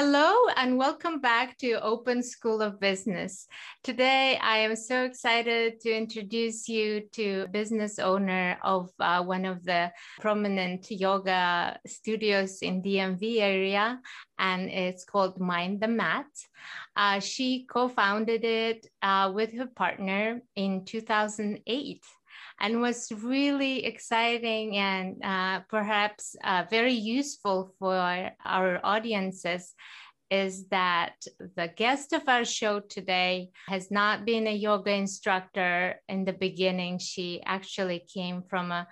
Hello and welcome back to Open School of Business. Today, I am so excited to introduce you to business owner of uh, one of the prominent yoga studios in DMV area, and it's called Mind the Mat. Uh, she co-founded it uh, with her partner in 2008 and was really exciting and uh, perhaps uh, very useful for our audiences is that the guest of our show today has not been a yoga instructor in the beginning. She actually came from a,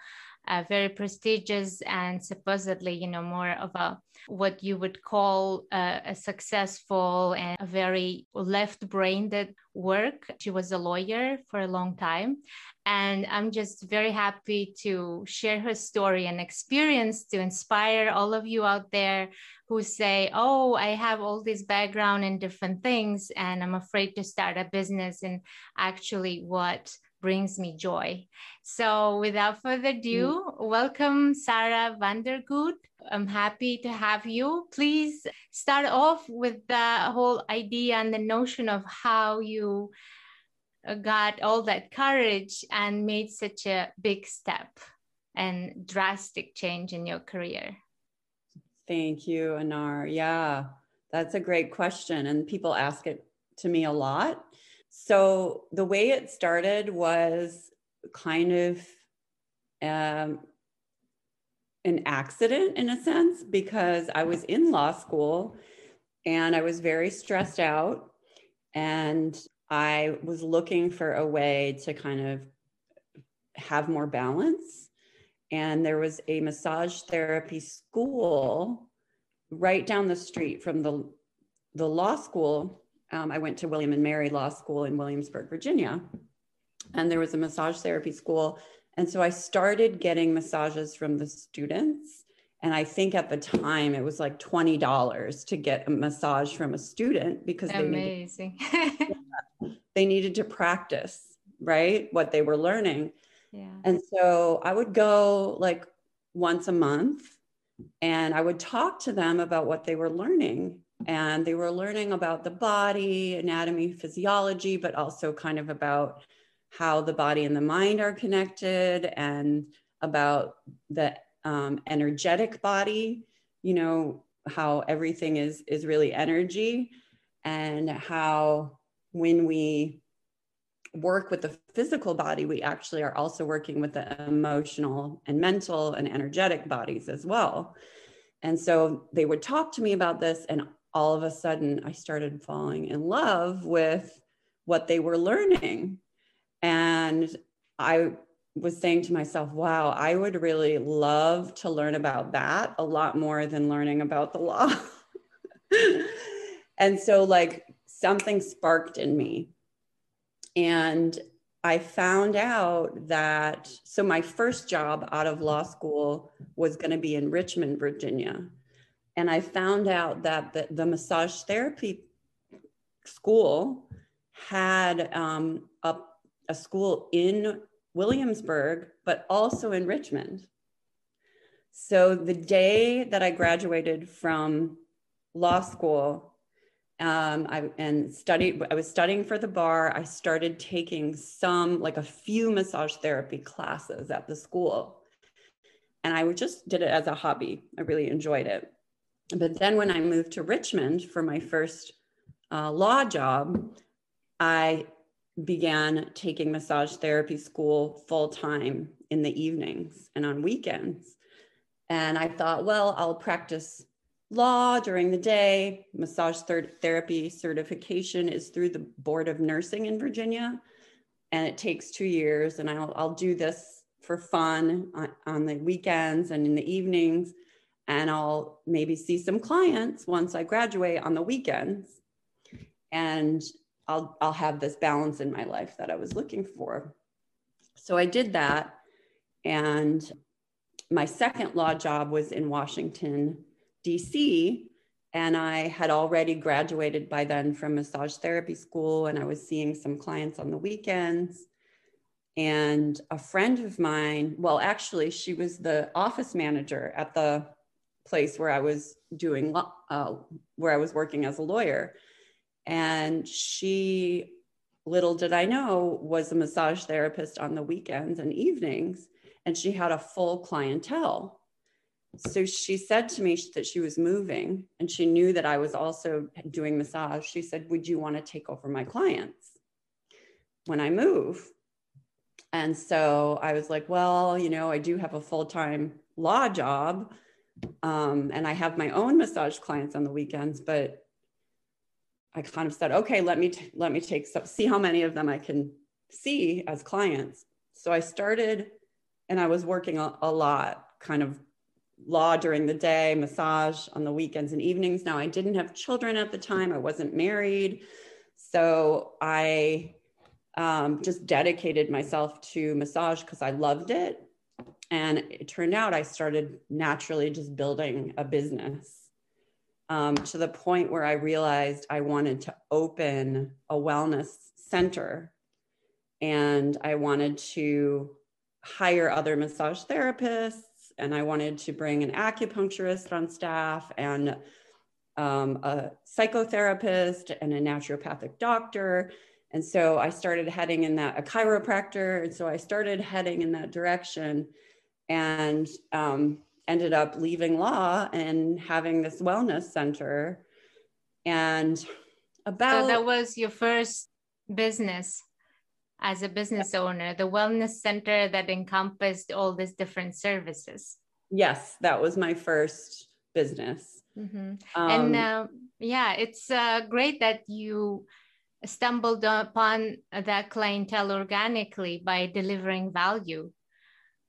a very prestigious and supposedly, you know, more of a what you would call a, a successful and a very left-brained work. She was a lawyer for a long time, and I'm just very happy to share her story and experience to inspire all of you out there who say, Oh, I have all this background in different things, and I'm afraid to start a business. And actually, what brings me joy. So, without further ado, mm. welcome Sarah Vandergood. I'm happy to have you. Please start off with the whole idea and the notion of how you got all that courage and made such a big step and drastic change in your career? Thank you, Anar. Yeah, that's a great question. And people ask it to me a lot. So, the way it started was kind of um, an accident in a sense because I was in law school and I was very stressed out. And I was looking for a way to kind of have more balance. And there was a massage therapy school right down the street from the, the law school. Um, I went to William and Mary Law School in Williamsburg, Virginia. And there was a massage therapy school. And so I started getting massages from the students. And I think at the time it was like $20 to get a massage from a student because amazing. They needed, they needed to practice, right? What they were learning. Yeah. And so I would go like once a month and I would talk to them about what they were learning. And they were learning about the body, anatomy, physiology, but also kind of about how the body and the mind are connected and about the um, energetic body, you know, how everything is is really energy and how when we work with the physical body, we actually are also working with the emotional and mental and energetic bodies as well. And so they would talk to me about this, and all of a sudden, I started falling in love with what they were learning. And I was saying to myself, wow, I would really love to learn about that a lot more than learning about the law. and so, like, something sparked in me. And I found out that, so my first job out of law school was going to be in Richmond, Virginia. And I found out that the, the massage therapy school had um, a, a school in Williamsburg, but also in Richmond. So the day that I graduated from law school, um, I and studied. I was studying for the bar. I started taking some, like a few massage therapy classes at the school, and I just did it as a hobby. I really enjoyed it. But then when I moved to Richmond for my first uh, law job, I began taking massage therapy school full time in the evenings and on weekends. And I thought, well, I'll practice law during the day. Massage therapy certification is through the Board of Nursing in Virginia, and it takes two years. And I'll, I'll do this for fun on, on the weekends and in the evenings. And I'll maybe see some clients once I graduate on the weekends. And I'll, I'll have this balance in my life that I was looking for. So I did that. And my second law job was in Washington, DC. And I had already graduated by then from massage therapy school, and I was seeing some clients on the weekends. And a friend of mine, well, actually, she was the office manager at the place where I was doing, uh, where I was working as a lawyer. And she, little did I know, was a massage therapist on the weekends and evenings. And she had a full clientele. So she said to me that she was moving and she knew that I was also doing massage. She said, Would you want to take over my clients when I move? And so I was like, Well, you know, I do have a full time law job um, and I have my own massage clients on the weekends, but I kind of said, okay, let me t- let me take see how many of them I can see as clients. So I started, and I was working a, a lot, kind of law during the day, massage on the weekends and evenings. Now I didn't have children at the time; I wasn't married, so I um, just dedicated myself to massage because I loved it and it turned out I started naturally just building a business um, to the point where I realized I wanted to open a wellness center and I wanted to hire other massage therapists and I wanted to bring an acupuncturist on staff and um, a psychotherapist and a naturopathic doctor. And so I started heading in that, a chiropractor. And so I started heading in that direction and um, ended up leaving law and having this wellness center. And about so that was your first business as a business owner, the wellness center that encompassed all these different services. Yes, that was my first business. Mm-hmm. Um, and uh, yeah, it's uh, great that you stumbled upon that clientele organically by delivering value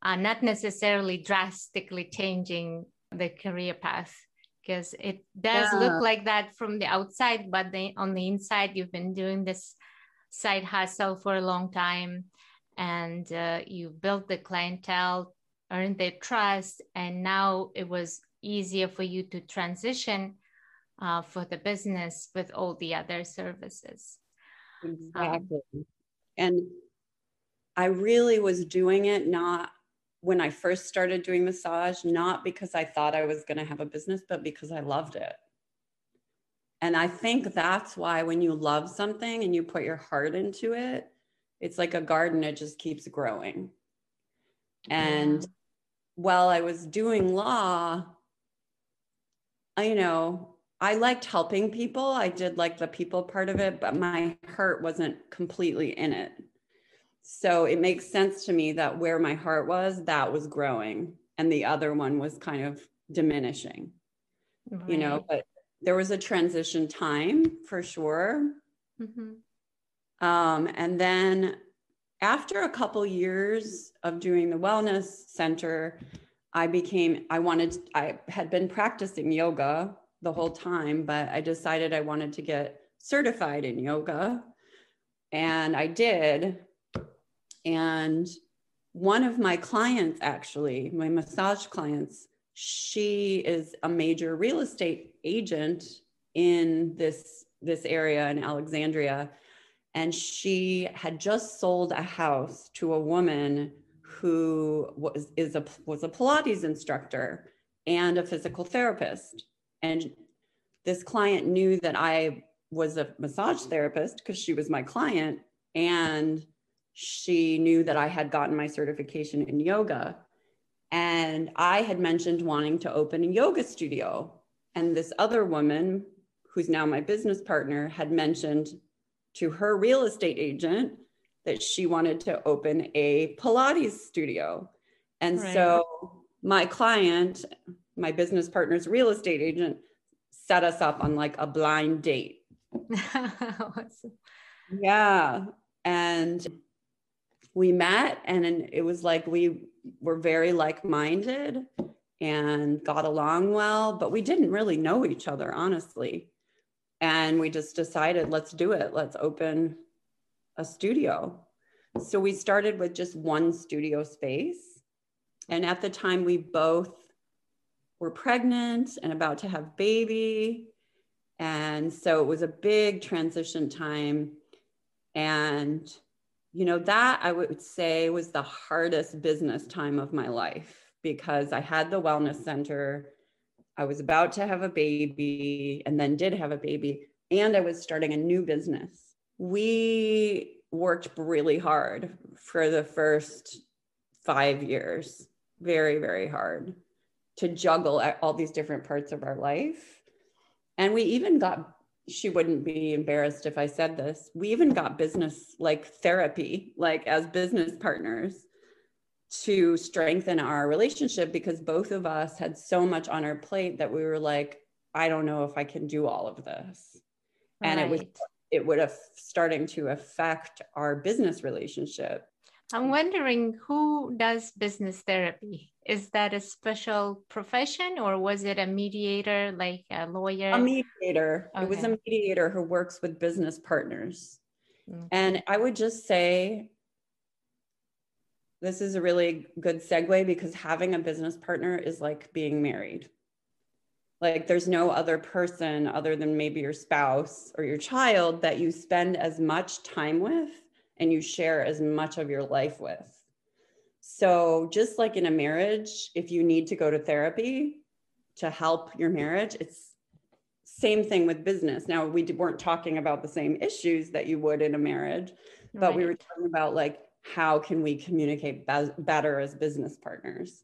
uh, not necessarily drastically changing the career path because it does yeah. look like that from the outside but the, on the inside you've been doing this side hustle for a long time and uh, you built the clientele earned their trust and now it was easier for you to transition uh, for the business with all the other services exactly um, and i really was doing it not when I first started doing massage, not because I thought I was going to have a business, but because I loved it. And I think that's why when you love something and you put your heart into it, it's like a garden, it just keeps growing. And yeah. while I was doing law, I, you know, I liked helping people. I did like the people part of it, but my heart wasn't completely in it. So it makes sense to me that where my heart was, that was growing, and the other one was kind of diminishing. Right. You know, but there was a transition time for sure. Mm-hmm. Um, and then after a couple years of doing the wellness center, I became, I wanted, I had been practicing yoga the whole time, but I decided I wanted to get certified in yoga. And I did. And one of my clients, actually, my massage clients, she is a major real estate agent in this this area in Alexandria and she had just sold a house to a woman who was is a was a Pilates instructor and a physical therapist and this client knew that I was a massage therapist because she was my client and she knew that I had gotten my certification in yoga. And I had mentioned wanting to open a yoga studio. And this other woman, who's now my business partner, had mentioned to her real estate agent that she wanted to open a Pilates studio. And right. so my client, my business partner's real estate agent, set us up on like a blind date. awesome. Yeah. And we met and it was like we were very like-minded and got along well but we didn't really know each other honestly and we just decided let's do it let's open a studio so we started with just one studio space and at the time we both were pregnant and about to have baby. And so it was a big transition time. And you know, that I would say was the hardest business time of my life because I had the wellness center. I was about to have a baby and then did have a baby, and I was starting a new business. We worked really hard for the first five years, very, very hard to juggle all these different parts of our life. And we even got, she wouldn't be embarrassed if I said this, we even got business like therapy, like as business partners to strengthen our relationship because both of us had so much on our plate that we were like i don't know if i can do all of this right. and it was it would have starting to affect our business relationship i'm wondering who does business therapy is that a special profession or was it a mediator like a lawyer a mediator okay. it was a mediator who works with business partners okay. and i would just say this is a really good segue because having a business partner is like being married. Like there's no other person other than maybe your spouse or your child that you spend as much time with and you share as much of your life with. So, just like in a marriage, if you need to go to therapy to help your marriage, it's same thing with business. Now, we weren't talking about the same issues that you would in a marriage, but right. we were talking about like how can we communicate be- better as business partners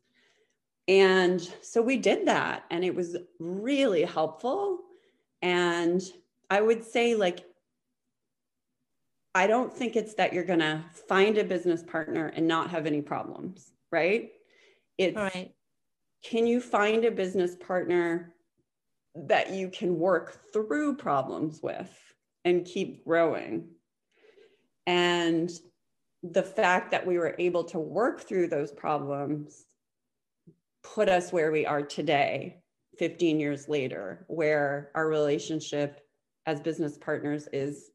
and so we did that and it was really helpful and i would say like i don't think it's that you're going to find a business partner and not have any problems right it's right. can you find a business partner that you can work through problems with and keep growing and the fact that we were able to work through those problems put us where we are today 15 years later where our relationship as business partners is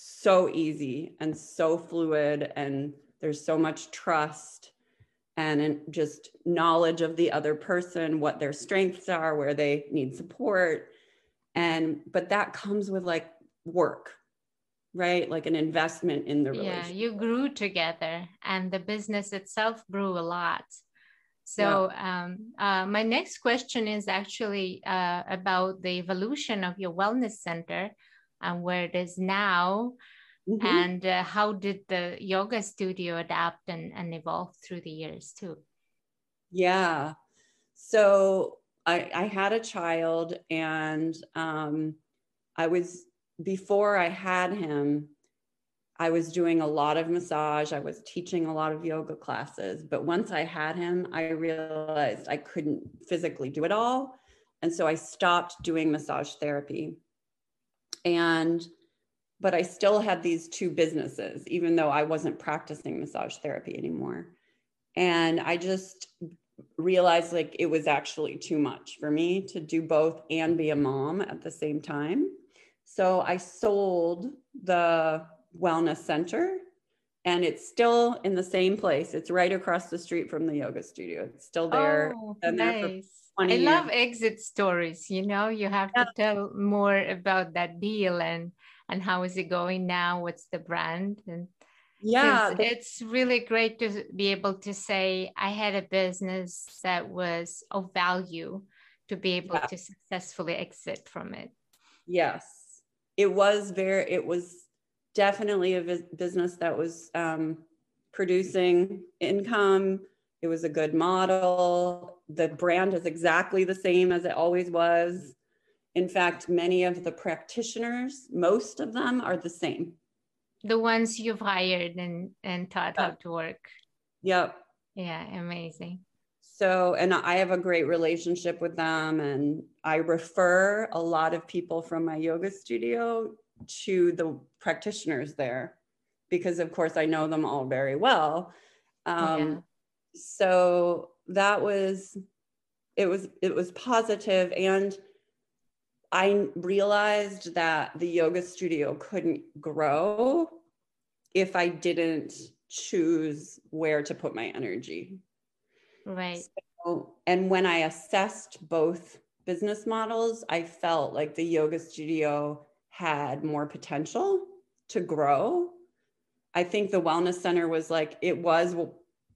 so easy and so fluid and there's so much trust and just knowledge of the other person what their strengths are where they need support and but that comes with like work right? Like an investment in the relationship. Yeah, you grew together and the business itself grew a lot. So yeah. um, uh, my next question is actually uh, about the evolution of your wellness center and where it is now. Mm-hmm. And uh, how did the yoga studio adapt and, and evolve through the years too? Yeah. So I, I had a child and um, I was before I had him, I was doing a lot of massage. I was teaching a lot of yoga classes. But once I had him, I realized I couldn't physically do it all. And so I stopped doing massage therapy. And, but I still had these two businesses, even though I wasn't practicing massage therapy anymore. And I just realized like it was actually too much for me to do both and be a mom at the same time. So I sold the wellness center and it's still in the same place. It's right across the street from the yoga studio. It's still there. Oh, nice. I years. love exit stories. You know, you have yeah. to tell more about that deal and and how is it going now? What's the brand? And yeah, it's really great to be able to say I had a business that was of value to be able yeah. to successfully exit from it. Yes it was very it was definitely a business that was um, producing income it was a good model. The brand is exactly the same as it always was. In fact many of the practitioners most of them are the same. The ones you've hired and and taught how to work. Yep. Yeah amazing. So, and I have a great relationship with them, and I refer a lot of people from my yoga studio to the practitioners there because, of course, I know them all very well. Um, yeah. So that was it was it was positive and I realized that the yoga studio couldn't grow if I didn't choose where to put my energy. Right. So, and when I assessed both business models, I felt like the yoga studio had more potential to grow. I think the wellness center was like, it was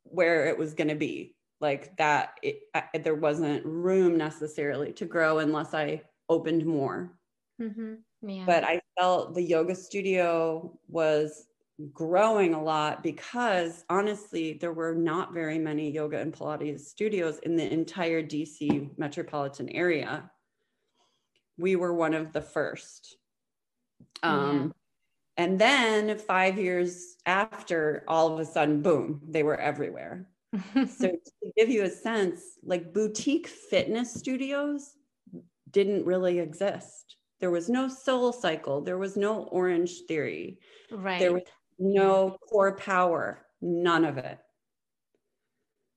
where it was going to be. like that it, I, there wasn't room necessarily to grow unless i opened more mm-hmm. yeah. but i felt the yoga studio was growing a lot because honestly there were not very many yoga and pilates studios in the entire dc metropolitan area we were one of the first um. And then five years after all of a sudden boom they were everywhere. So to give you a sense like boutique fitness studios didn't really exist. There was no SoulCycle. There was no Orangetheory. Right. there was no CorePower. None of it.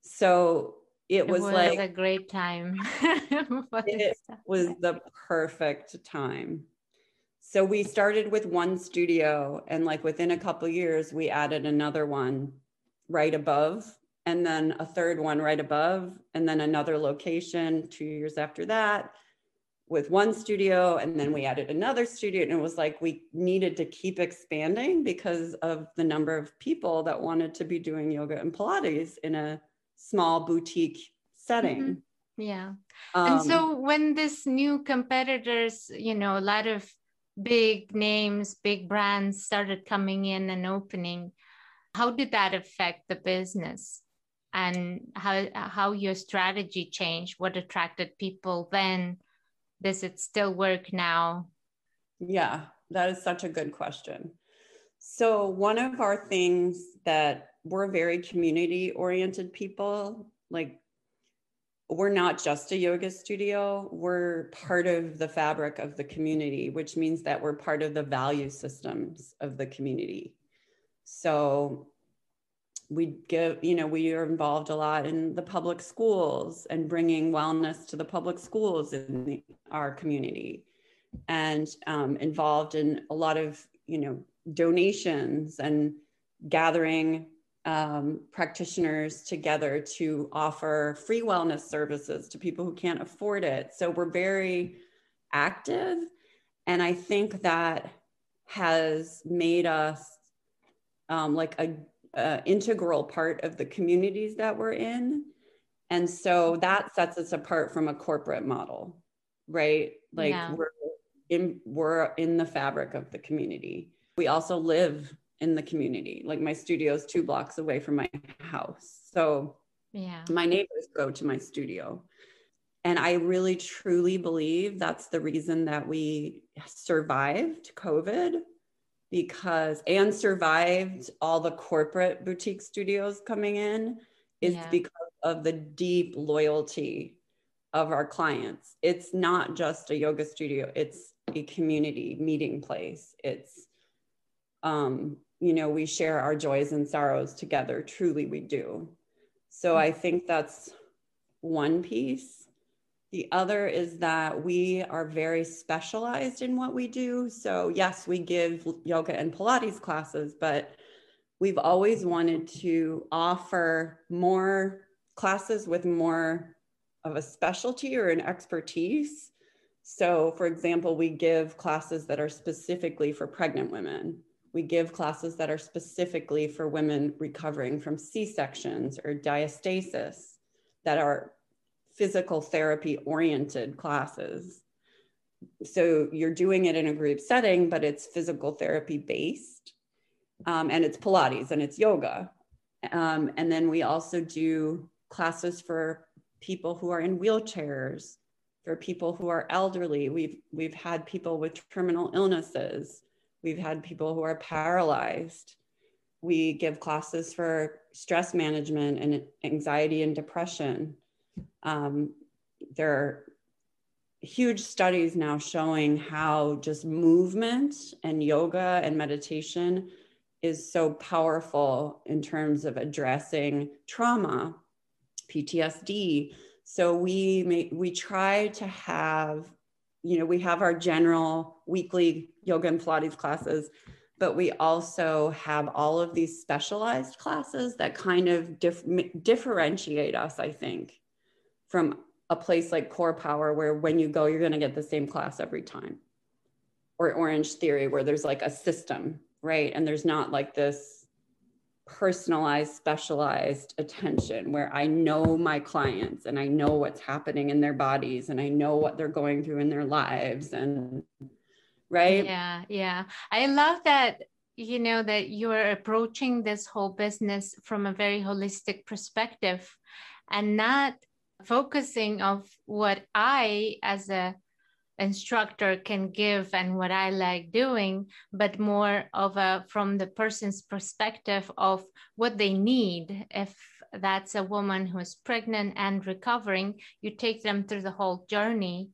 So it, it was, was, like a great time. It was the perfect time so we started with one studio and like within a couple years we added another one right above and then a third one right above and then another location 2 years after that with one studio. And then we added another studio and it was like we needed to keep expanding because of the number of people that wanted to be doing yoga and pilates in a small boutique setting. Mm-hmm. yeah. Um, and so when this new competitors you know a lot of big names big brands started coming in and opening how did that affect the business and how how your strategy changed what attracted people then does it still work now? Yeah, that is such a good question. So, one of our things that we're very community oriented people, like we're not just a yoga studio, we're part of the fabric of the community, which means that we're part of the value systems of the community. So, we give you know we are involved a lot in the public schools and bringing wellness to the public schools in the, our community and um, involved in a lot of you know donations and gathering um, practitioners together to offer free wellness services to people who can't afford it so we're very active and i think that has made us um, like a uh, integral part of the communities that we're in. And so that sets us apart from a corporate model, right? Like yeah. we're in we're in the fabric of the community. We also live in the community. Like my studio is two blocks away from my house. So yeah. my neighbors go to my studio. And I really truly believe that's the reason that we survived COVID because and survived all the corporate boutique studios coming in is yeah. because of the deep loyalty of our clients. It's not just a yoga studio, it's a community meeting place. It's um, you know, we share our joys and sorrows together. Truly, we do. So I think that's one piece. The other is that we are very specialized in what we do. So, yes, we give yoga and Pilates classes, but we've always wanted to offer more classes with more of a specialty or an expertise. So, for example, we give classes that are specifically for pregnant women. We give classes that are specifically for women recovering from C sections or diastasis that are physical therapy oriented classes. So you're doing it in a group setting, but it's physical therapy based. Um, and it's Pilates and it's yoga. Um, and then we also do classes for people who are in wheelchairs, for people who are elderly. We've, we've had people with terminal illnesses. We've had people who are paralyzed. We give classes for stress management and anxiety and depression. Um, there are huge studies now showing how just movement and yoga and meditation is so powerful in terms of addressing trauma, PTSD. So we may, we try to have, you know, we have our general weekly yoga and Pilates classes, but we also have all of these specialized classes that kind of dif- differentiate us, I think from a place like CorePower where when you go you're going to get the same class every time. Or Orangetheory where there's like a system right? And there's not like this personalized, specialized attention where I know my clients and I know what's happening in their bodies and I know what they're going through in their lives. And right. Yeah. Yeah. I love that, you know, that you're approaching this whole business from a very holistic perspective and not focusing of what I as a instructor can give and what I like doing, but more of a from the person's perspective of what they need. If that's a woman who is pregnant and recovering, you take them through the whole journey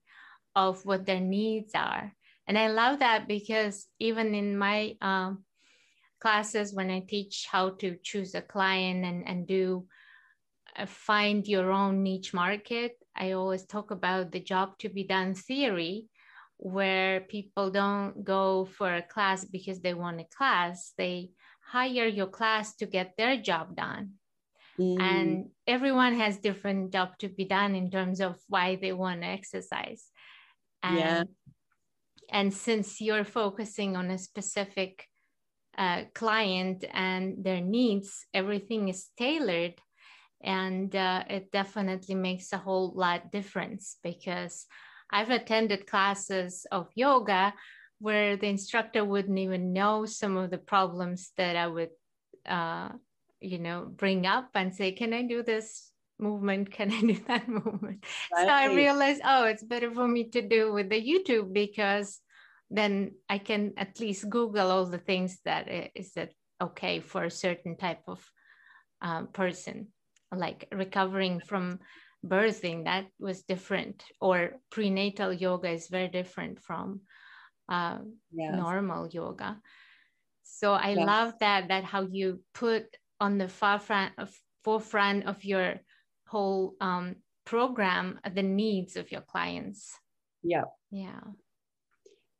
of what their needs are. And I love that because even in my um, classes, when I teach how to choose a client and, and do uh, find your own niche market, I always talk about the job to be done theory, where people don't go for a class because they want a class. They hire your class to get their job done. Mm. And everyone has different job to be done in terms of why they want to exercise. And, yeah. and since you're focusing on a specific uh, client and their needs, everything is tailored and uh, it definitely makes a whole lot difference because i've attended classes of yoga where the instructor wouldn't even know some of the problems that i would uh, you know bring up and say can i do this movement? Can i do that movement? Right. so i realized oh it's better for me to do with the youtube because then i can at least google all the things that is that okay for a certain type of um, person like recovering from birthing that was different. Or prenatal yoga is very different from uh, yes. normal yoga. So i yes. love that that how you put on the forefront of, forefront of your whole um, program the needs of your clients. Yeah yeah.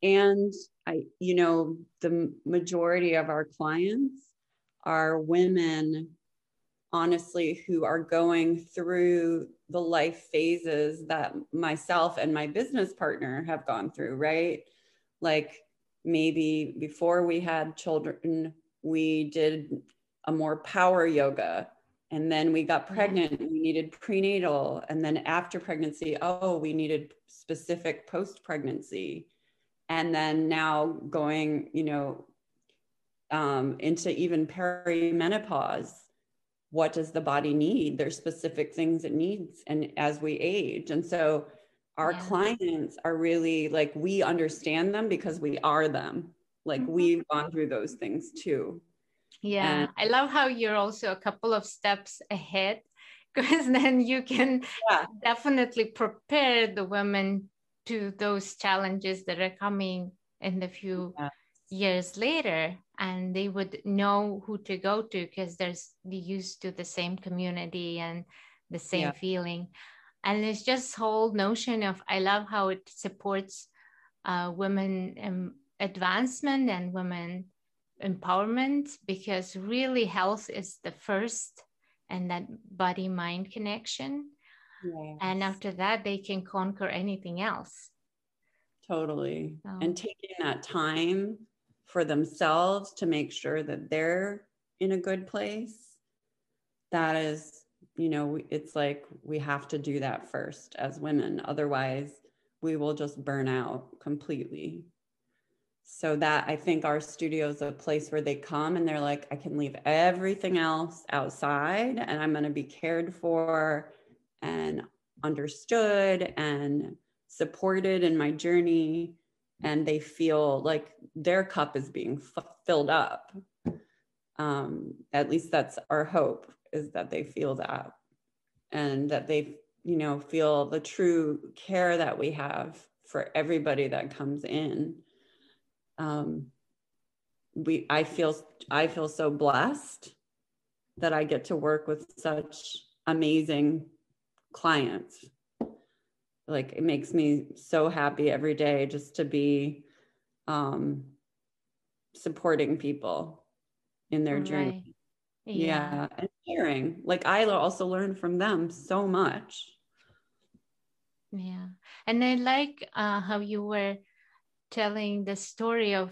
And i you know the majority of our clients are women honestly who are going through the life phases that myself and my business partner have gone through, right? Like maybe before we had children, we did a more power yoga. And then we got pregnant, we needed prenatal. And then after pregnancy, oh, we needed specific post pregnancy. And then now going, you know, um, into even perimenopause what does the body need there's specific things it needs and as we age and so our yeah. clients are really like we understand them because we are them like mm-hmm. we've gone through those things too yeah and- i love how you're also a couple of steps ahead because then you can yeah. definitely prepare the women to those challenges that are coming in the few yeah. years later and they would know who to go to because there's they used to the same community and the same yeah. feeling and it's just whole notion of i love how it supports uh, women um, advancement and women empowerment because really health is the first and that body mind connection yes. and after that they can conquer anything else totally so. and taking that time for themselves to make sure that they're in a good place that is you know it's like we have to do that first as women. Otherwise we will just burn out completely. So that i think our studio is a place where they come and they're like i can leave everything else outside and i'm going to be cared for and understood and supported in my journey and they feel like their cup is being f- filled up. Um, at least that's our hope is that they feel that and that they, you know, feel the true care that we have for everybody that comes in. Um, we, I feel, I feel so blessed that I get to work with such amazing clients like it makes me so happy every day just to be um supporting people in their right. journey yeah. yeah and sharing like i also learn from them so much yeah and i like uh, how you were telling the story of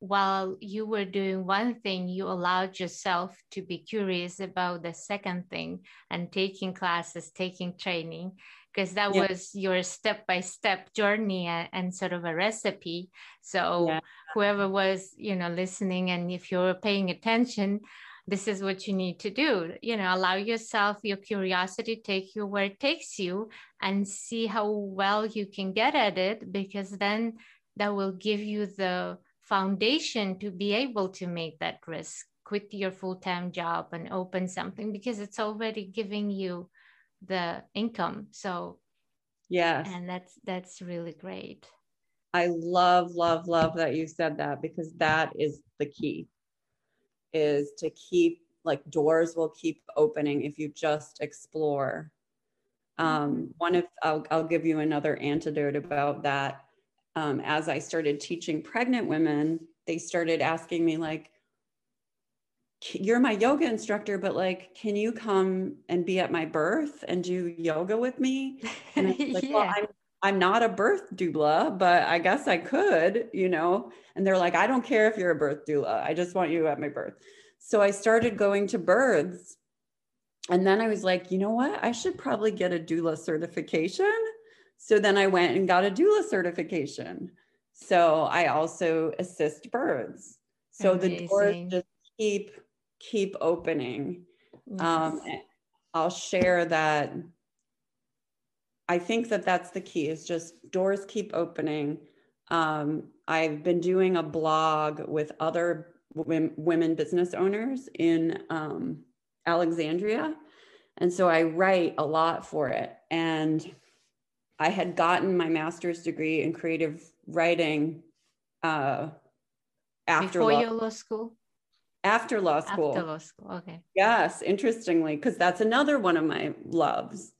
while you were doing one thing, you allowed yourself to be curious about the second thing and taking classes, taking training, because that yeah. was your step by step journey and, sort of a recipe. So, yeah. whoever was, you know, listening, and if you're paying attention, this is what you need to do. You know, allow yourself your curiosity take you where it takes you and see how well you can get at it, because then that will give you the foundation to be able to make that risk quit your full-time job and open something because it's already giving you the income. So yeah and that's that's really great. I love love love that you said that because that is the key is to keep like doors will keep opening if you just explore. Um, mm-hmm. one of I'll, I'll give you another antidote about that um, as I started teaching pregnant women, they started asking me, like, you're my yoga instructor, but like, can you come and be at my birth and do yoga with me? And I like, yeah. well, I'm, I'm not a birth doula, but I guess I could, you know? And they're like, I don't care if you're a birth doula. I just want you at my birth. So I started going to births. And then I was like, you know what? I should probably get a doula certification so then I went and got a doula certification. So I also assist births. So Amazing. the doors just keep keep opening. Yes. Um, I'll share that. I think that that's the key. Is just doors keep opening. Um, I've been doing a blog with other women business owners in um, Alexandria, and so I write a lot for it. And I had gotten my master's degree in creative writing uh, after Before law, your law school. After law school. After law school. Okay. Yes, interestingly, because that's another one of my loves.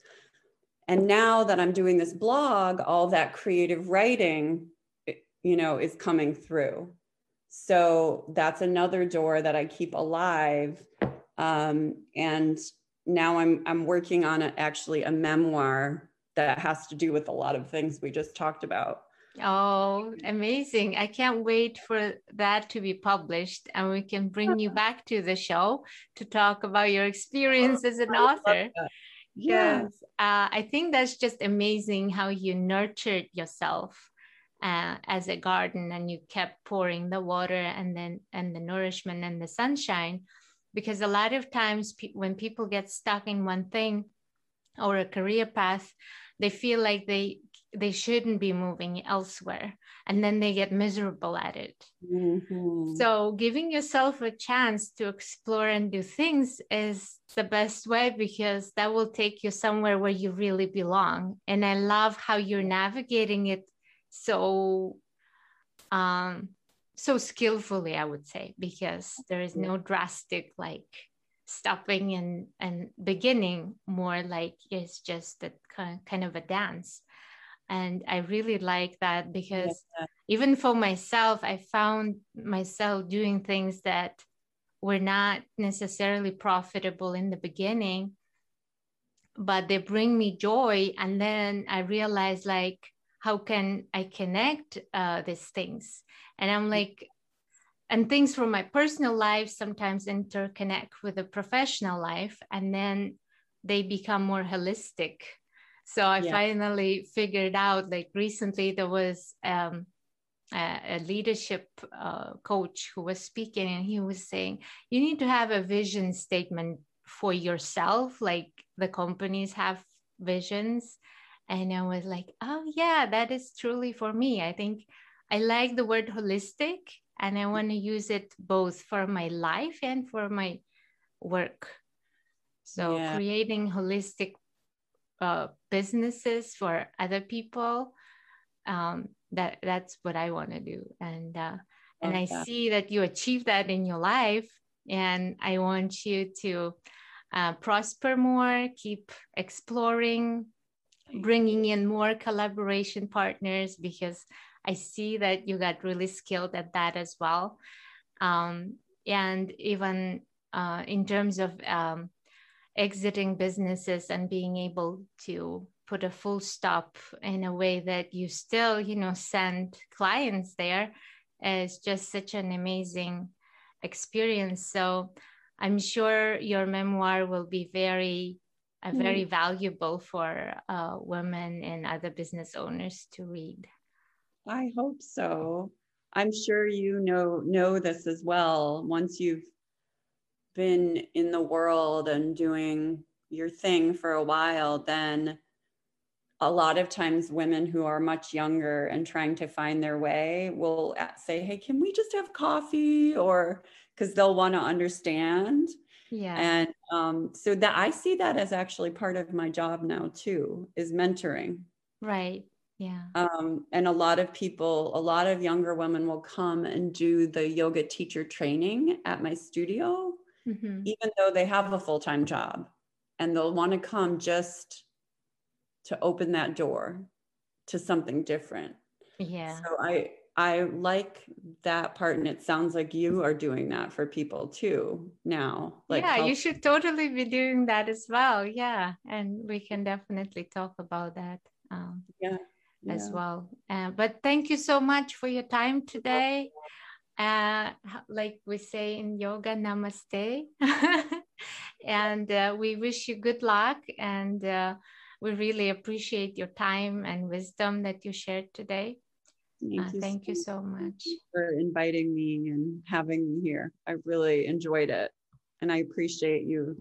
And now that I'm doing this blog, all that creative writing, you know, is coming through. So that's another door that I keep alive. Um, and now I'm I'm working on a, actually a memoir that has to do with a lot of things we just talked about. Oh, amazing. I can't wait for that to be published and we can bring you back to the show to talk about your experience as an author. Yes. Uh, I think that's just amazing how you nurtured yourself uh, as a garden and you kept pouring the water and then and the nourishment and the sunshine because a lot of times pe- when people get stuck in one thing or a career path they feel like they they shouldn't be moving elsewhere and then they get miserable at it. Mm-hmm. so giving yourself a chance to explore and do things is the best way because that will take you somewhere where you really belong. And i love how you're navigating it so um so skillfully i would say because there is no drastic like stopping and and beginning more like it's just a kind of a dance. And i really like that because yeah. even for myself i found myself doing things that were not necessarily profitable in the beginning but they bring me joy. And then i realize like how can i connect uh, these things? And i'm like and things from my personal life sometimes interconnect with the professional life and then they become more holistic. So i yeah. finally figured out like recently there was um, a, a, leadership uh, coach who was speaking and he was saying you need to have a vision statement for yourself like the companies have visions. And i was like oh yeah that is truly for me. I think i like the word holistic and I want to use it both for my life and for my work. So yeah. creating holistic uh, businesses for other people, um, that that's what I want to do. And uh, and. I see that you achieve that in your life, and I want you to uh, prosper more, keep exploring, bringing in more collaboration partners because I see that you got really skilled at that as well. Um, and even uh, in terms of um, exiting businesses and being able to put a full stop in a way that you still, you know, send clients there is just such an amazing experience. So I'm sure your memoir will be very, uh, very mm. valuable for uh, women and other business owners to read. I hope so. I'm sure you know know this as well. Once you've been in the world and doing your thing for a while, then a lot of times women who are much younger and trying to find their way will say, Hey, can we just have coffee? Or because they'll want to understand. Yeah. And um, so that I see that as actually part of my job now too, is mentoring. Right. Yeah. Um, and a lot of people, a lot of younger women will come and do the yoga teacher training at my studio, mm-hmm. even though they have a full time job. And they'll want to come just to open that door to something different. Yeah. So I I like that part and it sounds like you are doing that for people too now. Like Yeah, help- you should totally be doing that as well. Yeah. And we can definitely talk about that. Um, yeah. Yeah. As well. Uh, but thank you so much for your time today. Uh, like we say in yoga, namaste. and uh, we wish you good luck and uh, we really appreciate your time and wisdom that you shared today. Thank, uh, you, thank so you so much for inviting me and having me here. I really enjoyed it. And I appreciate you